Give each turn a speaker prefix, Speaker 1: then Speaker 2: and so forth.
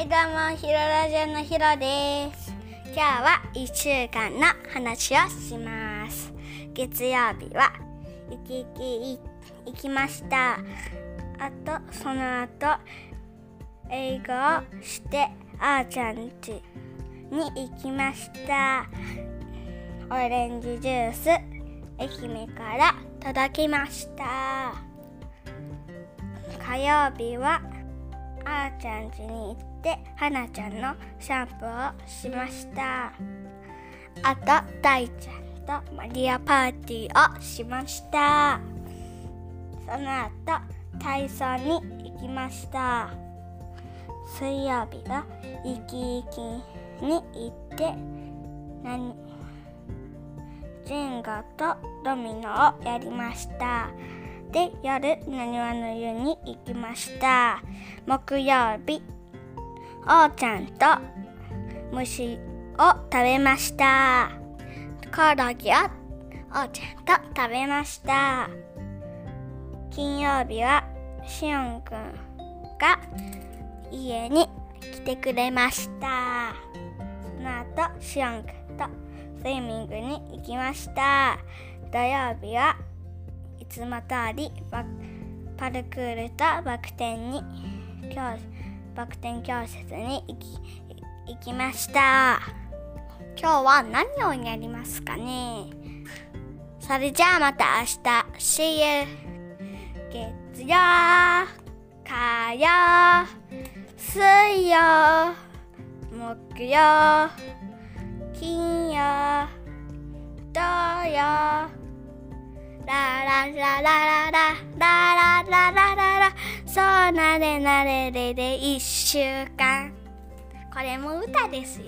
Speaker 1: はいどうもヒロラジオのヒロです。今日は1週間の話をします。月曜日は行き行き行きました。あとその後英語をしてあーちゃん家に行きました。オレンジジュース愛媛から届きました。火曜日はちゃん家に行ってはなちゃんのシャンプーをしました。あと大ちゃんとマリアパーティーをしました。その後体操に行きました。水曜日はイキイキに行って何ジンゴとドミノをやりました。で夜なにわの湯に行きました。木曜日おうちゃんと虫を食べました。コオロギをおうちゃんと食べました。金曜日はしおんくんが家に来てくれました。その後しおんくんとスイミングに行きました。土曜日はいつも通りパルクールとバク転に教バク転教室に行き行きました。今日は何をやりますかね？それじゃあまた明日。See you. 月曜。火曜。水曜。木曜。金曜。土曜。ララララララララララララそうなれなれれで一週間これも歌ですよ